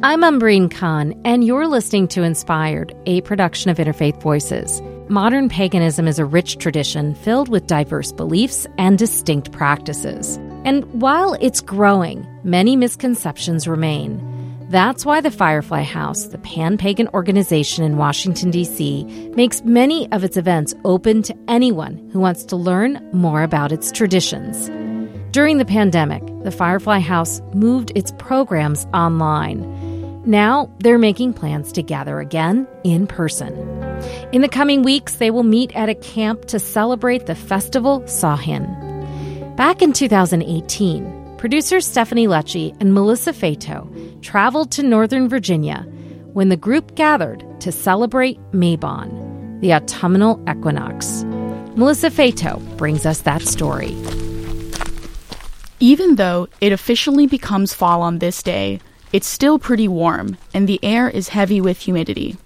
I'm Umbreen Khan, and you're listening to Inspired, a production of Interfaith Voices. Modern paganism is a rich tradition filled with diverse beliefs and distinct practices. And while it's growing, many misconceptions remain. That's why the Firefly House, the pan pagan organization in Washington, D.C., makes many of its events open to anyone who wants to learn more about its traditions. During the pandemic, the Firefly House moved its programs online. Now they're making plans to gather again in person. In the coming weeks, they will meet at a camp to celebrate the festival Samhain. Back in 2018, producers Stephanie Lecce and Melissa Fato traveled to Northern Virginia when the group gathered to celebrate Mabon, the autumnal equinox. Melissa Fato brings us that story. Even though it officially becomes fall on this day, it's still pretty warm, and the air is heavy with humidity.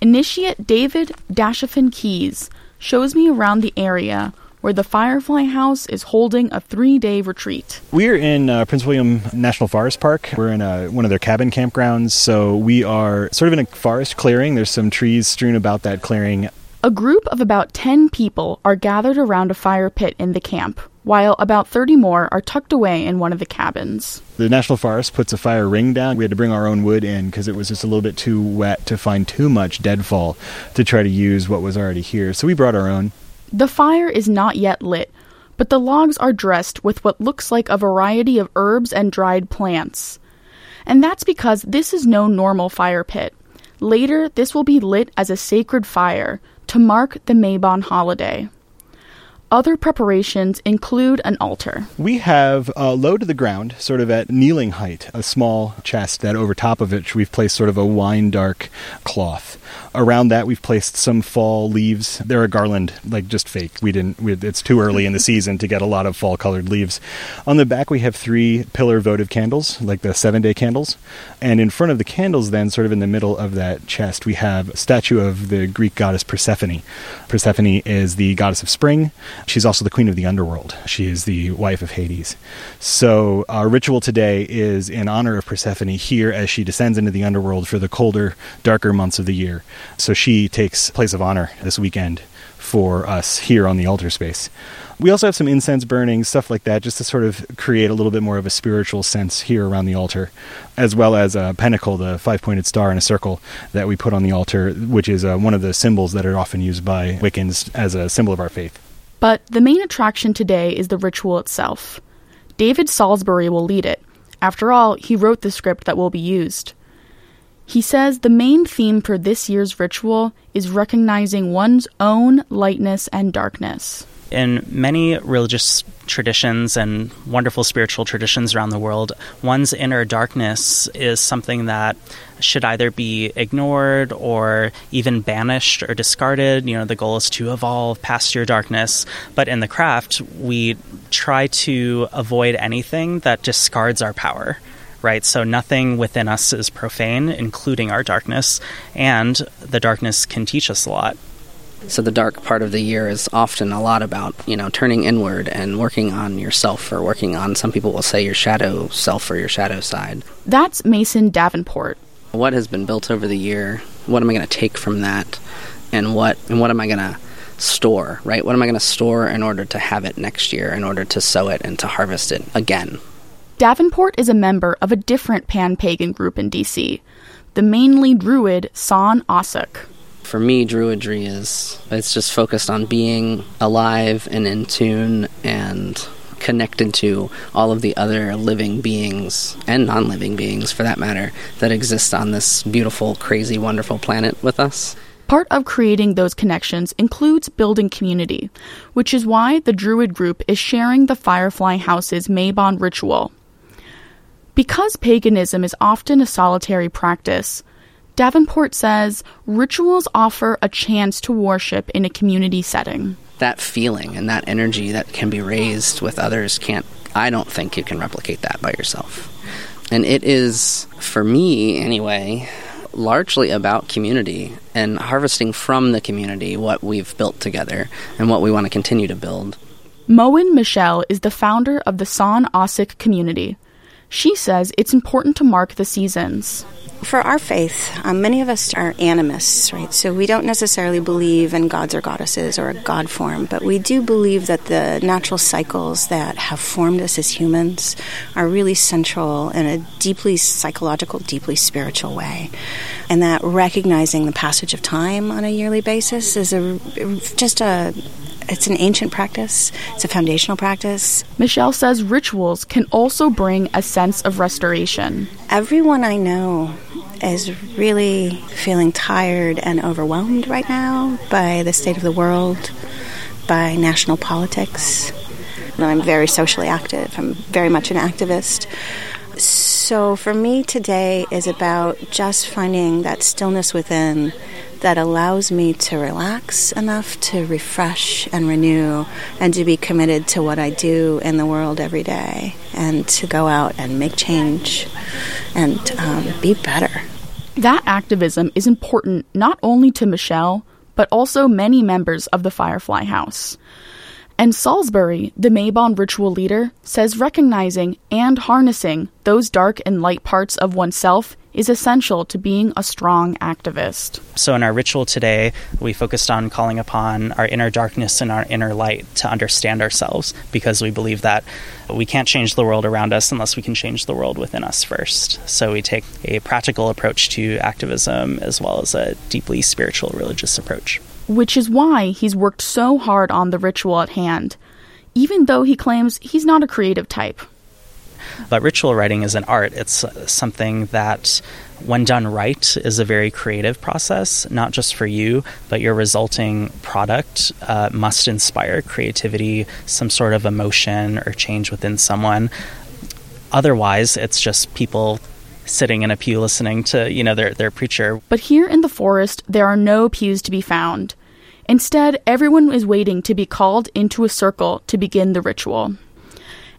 Initiate David Dashafin Keys shows me around the area where the Firefly House is holding a three day retreat. We're in uh, Prince William National Forest Park. We're in a, one of their cabin campgrounds, so we are sort of in a forest clearing. There's some trees strewn about that clearing. A group of about 10 people are gathered around a fire pit in the camp, while about 30 more are tucked away in one of the cabins. The National Forest puts a fire ring down. We had to bring our own wood in because it was just a little bit too wet to find too much deadfall to try to use what was already here. So we brought our own. The fire is not yet lit, but the logs are dressed with what looks like a variety of herbs and dried plants. And that's because this is no normal fire pit. Later, this will be lit as a sacred fire to mark the Mabon holiday. Other preparations include an altar. We have uh, low to the ground, sort of at kneeling height, a small chest that over top of it we've placed sort of a wine dark cloth. Around that we've placed some fall leaves. They're a garland, like just fake. We didn't. We, it's too early in the season to get a lot of fall colored leaves. On the back we have three pillar votive candles, like the seven day candles, and in front of the candles, then sort of in the middle of that chest, we have a statue of the Greek goddess Persephone. Persephone is the goddess of spring. She's also the queen of the underworld. She is the wife of Hades. So our ritual today is in honor of Persephone here as she descends into the underworld for the colder, darker months of the year. So she takes place of honor this weekend for us here on the altar space. We also have some incense burning, stuff like that, just to sort of create a little bit more of a spiritual sense here around the altar, as well as a pentacle, the five pointed star in a circle that we put on the altar, which is uh, one of the symbols that are often used by Wiccans as a symbol of our faith. But the main attraction today is the ritual itself. David Salisbury will lead it. After all, he wrote the script that will be used. He says the main theme for this year's ritual is recognizing one's own lightness and darkness. In many religious traditions and wonderful spiritual traditions around the world, one's inner darkness is something that should either be ignored or even banished or discarded. You know, the goal is to evolve past your darkness. But in the craft, we try to avoid anything that discards our power right? So nothing within us is profane, including our darkness, and the darkness can teach us a lot. So the dark part of the year is often a lot about, you know, turning inward and working on yourself or working on some people will say your shadow self or your shadow side. That's Mason Davenport. What has been built over the year? What am I going to take from that? And what and what am I going to store, right? What am I going to store in order to have it next year in order to sow it and to harvest it again? Davenport is a member of a different pan pagan group in DC, the mainly druid San Ossoc. For me, druidry is it's just focused on being alive and in tune and connected to all of the other living beings and non living beings, for that matter, that exist on this beautiful, crazy, wonderful planet with us. Part of creating those connections includes building community, which is why the Druid group is sharing the Firefly House's Mabon ritual. Because paganism is often a solitary practice, Davenport says rituals offer a chance to worship in a community setting. That feeling and that energy that can be raised with others can't, I don't think you can replicate that by yourself. And it is, for me anyway, largely about community and harvesting from the community what we've built together and what we want to continue to build. Moen Michel is the founder of the San Ossoc community. She says it's important to mark the seasons. For our faith, um, many of us are animists, right? So we don't necessarily believe in gods or goddesses or a god form, but we do believe that the natural cycles that have formed us as humans are really central in a deeply psychological, deeply spiritual way. And that recognizing the passage of time on a yearly basis is a, just a it's an ancient practice, it's a foundational practice. Michelle says rituals can also bring a sense of restoration. Everyone I know is really feeling tired and overwhelmed right now by the state of the world, by national politics. I'm very socially active, I'm very much an activist. So for me today is about just finding that stillness within that allows me to relax enough to refresh and renew and to be committed to what I do in the world every day and to go out and make change and um, be better. That activism is important not only to Michelle, but also many members of the Firefly House. And Salisbury, the Mabon ritual leader, says recognizing and harnessing those dark and light parts of oneself is essential to being a strong activist. So, in our ritual today, we focused on calling upon our inner darkness and our inner light to understand ourselves because we believe that we can't change the world around us unless we can change the world within us first. So, we take a practical approach to activism as well as a deeply spiritual religious approach. Which is why he's worked so hard on the ritual at hand, even though he claims he's not a creative type. But ritual writing is an art. It's something that, when done right, is a very creative process, not just for you, but your resulting product uh, must inspire creativity, some sort of emotion or change within someone. Otherwise, it's just people sitting in a pew listening to, you know, their, their preacher. But here in the forest, there are no pews to be found. Instead, everyone is waiting to be called into a circle to begin the ritual.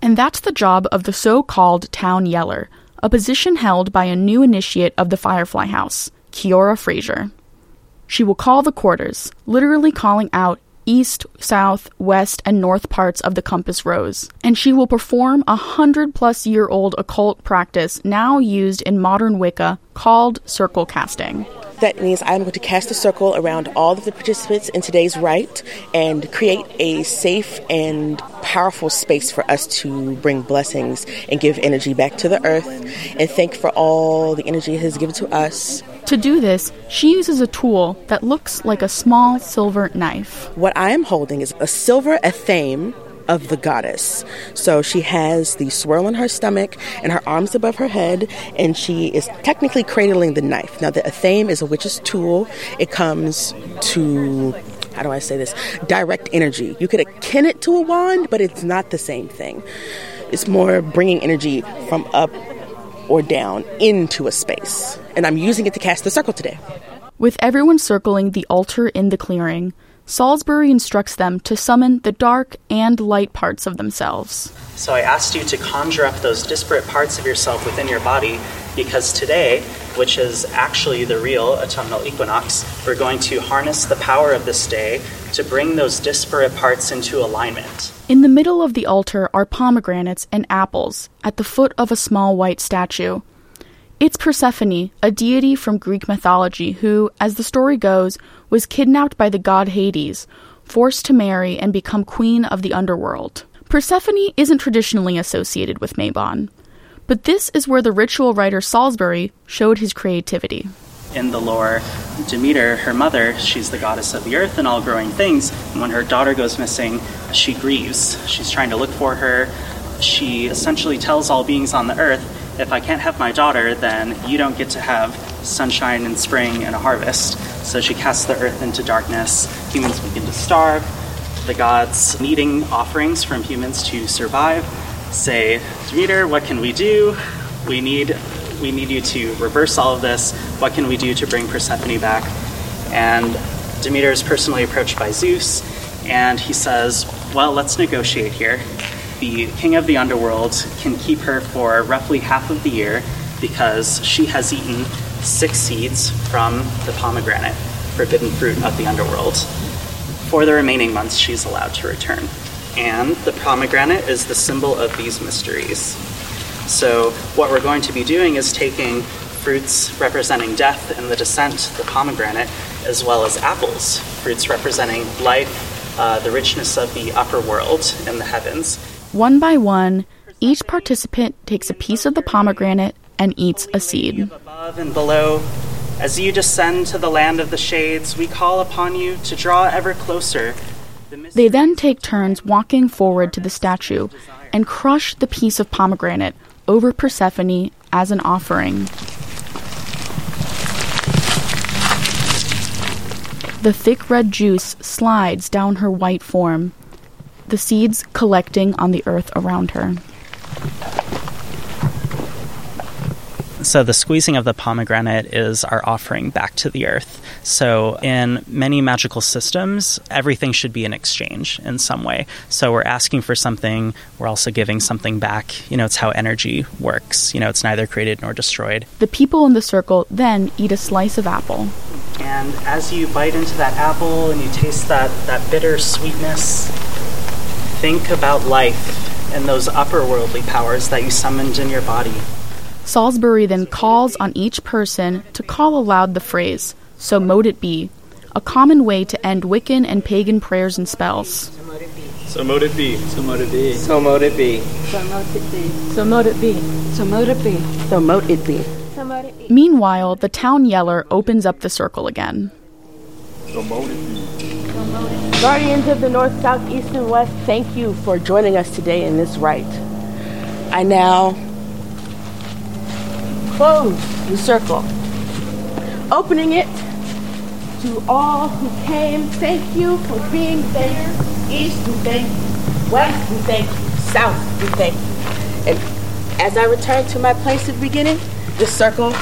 And that's the job of the so called town yeller, a position held by a new initiate of the Firefly House, Kiora Fraser. She will call the quarters, literally calling out east, south, west, and north parts of the compass rose, and she will perform a hundred plus year old occult practice now used in modern Wicca called circle casting. That means I'm going to cast a circle around all of the participants in today's rite and create a safe and powerful space for us to bring blessings and give energy back to the earth and thank for all the energy it has given to us. To do this, she uses a tool that looks like a small silver knife. What I am holding is a silver athame of the goddess. So she has the swirl in her stomach and her arms above her head, and she is technically cradling the knife. Now, the athame is a witch's tool. It comes to how do I say this? Direct energy. You could akin it to a wand, but it's not the same thing. It's more bringing energy from up or down into a space. And I'm using it to cast the circle today. With everyone circling the altar in the clearing, Salisbury instructs them to summon the dark and light parts of themselves. So I asked you to conjure up those disparate parts of yourself within your body because today, which is actually the real autumnal equinox, we're going to harness the power of this day to bring those disparate parts into alignment. In the middle of the altar are pomegranates and apples at the foot of a small white statue. It's Persephone, a deity from Greek mythology who, as the story goes, was kidnapped by the god Hades, forced to marry and become queen of the underworld. Persephone isn't traditionally associated with Mabon, but this is where the ritual writer Salisbury showed his creativity. In the lore, Demeter, her mother, she's the goddess of the earth and all growing things. And when her daughter goes missing, she grieves. She's trying to look for her. She essentially tells all beings on the earth if I can't have my daughter, then you don't get to have sunshine and spring and a harvest. So she casts the earth into darkness. Humans begin to starve. The gods, needing offerings from humans to survive, say, Demeter, what can we do? We need, we need you to reverse all of this. What can we do to bring Persephone back? And Demeter is personally approached by Zeus, and he says, Well, let's negotiate here the king of the underworld can keep her for roughly half of the year because she has eaten six seeds from the pomegranate, forbidden fruit of the underworld. For the remaining months, she's allowed to return. And the pomegranate is the symbol of these mysteries. So, what we're going to be doing is taking fruits representing death and the descent, the pomegranate, as well as apples, fruits representing life, uh, the richness of the upper world and the heavens. One by one, each participant takes a piece of the pomegranate and eats a seed. Above and below, as you descend to the land of the shades, we call upon you to draw ever closer. They then take turns walking forward to the statue and crush the piece of pomegranate over Persephone as an offering. The thick red juice slides down her white form, the seeds collecting on the earth around her. So, the squeezing of the pomegranate is our offering back to the earth. So, in many magical systems, everything should be an exchange in some way. So, we're asking for something, we're also giving something back. You know, it's how energy works. You know, it's neither created nor destroyed. The people in the circle then eat a slice of apple. And as you bite into that apple and you taste that, that bitter sweetness, think about life and those upper worldly powers that you summoned in your body. Salisbury then calls on each person to call aloud the phrase, So mote it be, a common way to end Wiccan and pagan prayers and spells. So mote it be. So mote it be. So mote it be. So mote it be. So mote it be. So mote it be. So mote it be. Meanwhile, the town yeller opens up the circle again. So mote it be. Guardians of the North, South, East, and West, thank you for joining us today in this rite. I now close the circle, opening it to all who came. Thank you for being there. East, we thank you. West, we thank you. South, we thank you. And as I return to my place of beginning, the circle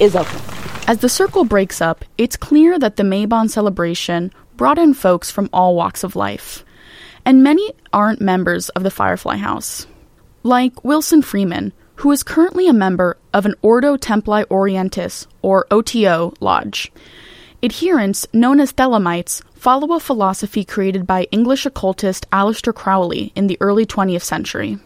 is open. As the circle breaks up, it's clear that the Mabon celebration brought in folks from all walks of life. And many aren't members of the Firefly House. Like Wilson Freeman, who is currently a member of an Ordo Templi Orientis, or OTO, lodge. Adherents, known as Thelemites, follow a philosophy created by English occultist Aleister Crowley in the early 20th century.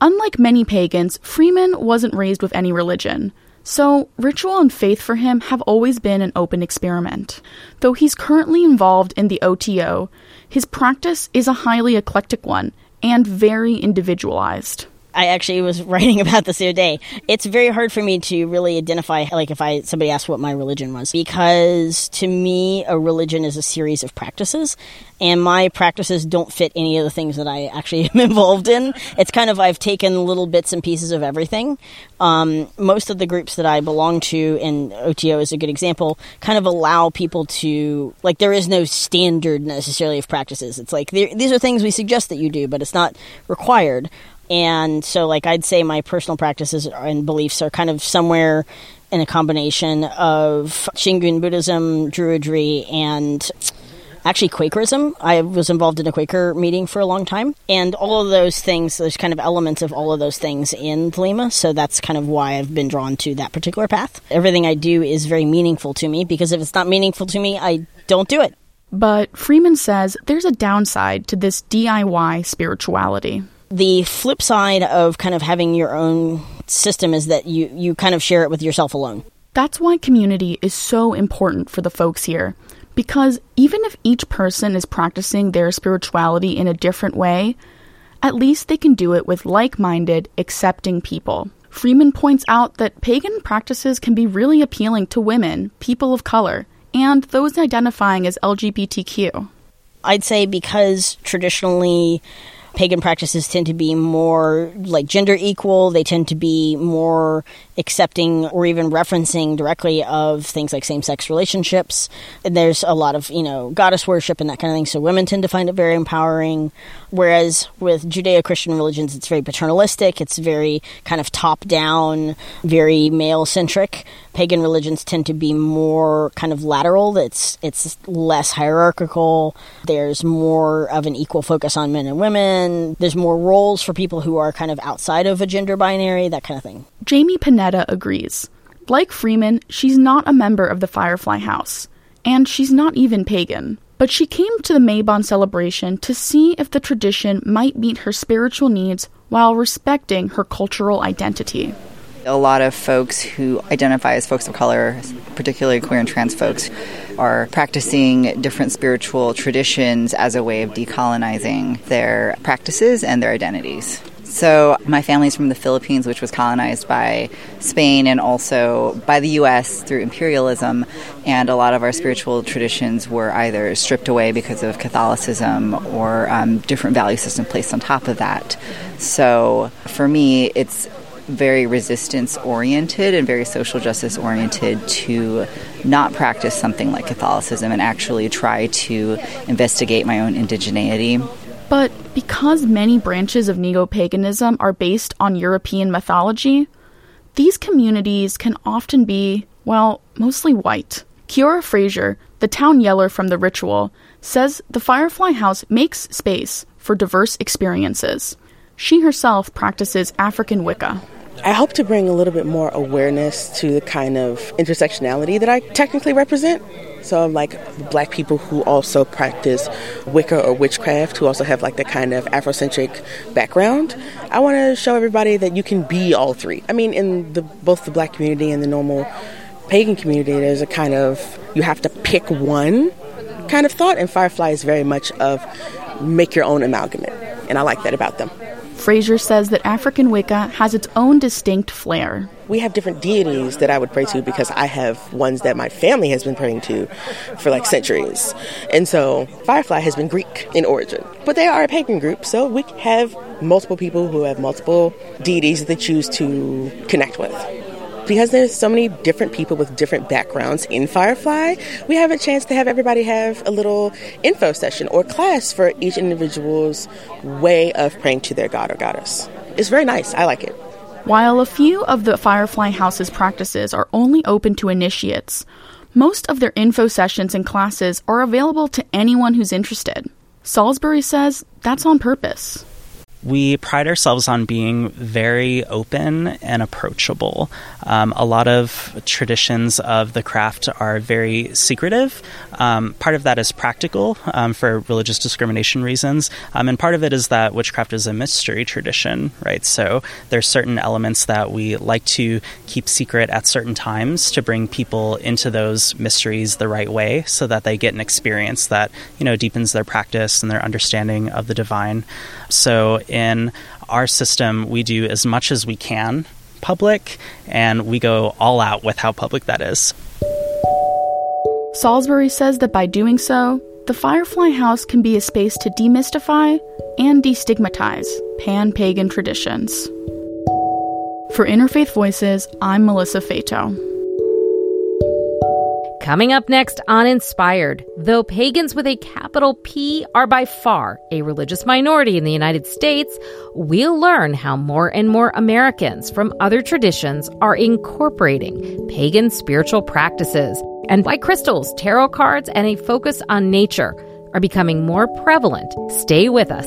Unlike many pagans, Freeman wasn't raised with any religion, so ritual and faith for him have always been an open experiment. Though he's currently involved in the OTO, his practice is a highly eclectic one and very individualized. I actually was writing about this the other day. It's very hard for me to really identify, like, if I somebody asked what my religion was, because to me, a religion is a series of practices, and my practices don't fit any of the things that I actually am involved in. It's kind of I've taken little bits and pieces of everything. Um, most of the groups that I belong to, and OTO is a good example, kind of allow people to like. There is no standard necessarily of practices. It's like these are things we suggest that you do, but it's not required. And so, like, I'd say my personal practices and beliefs are kind of somewhere in a combination of Shingon Buddhism, Druidry, and actually Quakerism. I was involved in a Quaker meeting for a long time. And all of those things, there's kind of elements of all of those things in Thelema. So that's kind of why I've been drawn to that particular path. Everything I do is very meaningful to me because if it's not meaningful to me, I don't do it. But Freeman says there's a downside to this DIY spirituality the flip side of kind of having your own system is that you, you kind of share it with yourself alone. That's why community is so important for the folks here. Because even if each person is practicing their spirituality in a different way, at least they can do it with like minded, accepting people. Freeman points out that pagan practices can be really appealing to women, people of color, and those identifying as LGBTQ. I'd say because traditionally pagan practices tend to be more like gender equal. They tend to be more accepting or even referencing directly of things like same sex relationships. And there's a lot of, you know, goddess worship and that kind of thing. So women tend to find it very empowering. Whereas with Judeo Christian religions, it's very paternalistic, it's very kind of top down, very male centric. Pagan religions tend to be more kind of lateral, it's, it's less hierarchical. There's more of an equal focus on men and women. There's more roles for people who are kind of outside of a gender binary, that kind of thing. Jamie Panetta agrees. Like Freeman, she's not a member of the Firefly House, and she's not even pagan. But she came to the Mabon celebration to see if the tradition might meet her spiritual needs while respecting her cultural identity. A lot of folks who identify as folks of color, particularly queer and trans folks, are practicing different spiritual traditions as a way of decolonizing their practices and their identities. So, my family's from the Philippines, which was colonized by Spain and also by the U.S. through imperialism. And a lot of our spiritual traditions were either stripped away because of Catholicism or um, different value system placed on top of that. So, for me, it's very resistance oriented and very social justice oriented to not practice something like Catholicism and actually try to investigate my own indigeneity. But because many branches of neo paganism are based on European mythology, these communities can often be, well, mostly white. Kiora Fraser, the town yeller from the ritual, says the Firefly House makes space for diverse experiences. She herself practices African Wicca. I hope to bring a little bit more awareness to the kind of intersectionality that I technically represent. So, like black people who also practice Wicca or witchcraft, who also have like the kind of Afrocentric background. I want to show everybody that you can be all three. I mean, in the both the black community and the normal pagan community, there's a kind of you have to pick one kind of thought, and Firefly is very much of make your own amalgamate, and I like that about them. Fraser says that African Wicca has its own distinct flair. We have different deities that I would pray to because I have ones that my family has been praying to for like centuries. And so Firefly has been Greek in origin. But they are a pagan group, so we have multiple people who have multiple deities that they choose to connect with because there's so many different people with different backgrounds in Firefly, we have a chance to have everybody have a little info session or class for each individual's way of praying to their god or goddess. It's very nice. I like it. While a few of the Firefly House's practices are only open to initiates, most of their info sessions and classes are available to anyone who's interested. Salisbury says that's on purpose we pride ourselves on being very open and approachable. Um, a lot of traditions of the craft are very secretive. Um, part of that is practical um, for religious discrimination reasons, um, and part of it is that witchcraft is a mystery tradition, right? So there's certain elements that we like to keep secret at certain times to bring people into those mysteries the right way, so that they get an experience that you know deepens their practice and their understanding of the divine. So in our system, we do as much as we can public, and we go all out with how public that is. Salisbury says that by doing so, the Firefly House can be a space to demystify and destigmatize pan pagan traditions. For Interfaith Voices, I'm Melissa Fato. Coming up next on Inspired, though pagans with a capital P are by far a religious minority in the United States, we'll learn how more and more Americans from other traditions are incorporating pagan spiritual practices and why crystals, tarot cards, and a focus on nature are becoming more prevalent. Stay with us.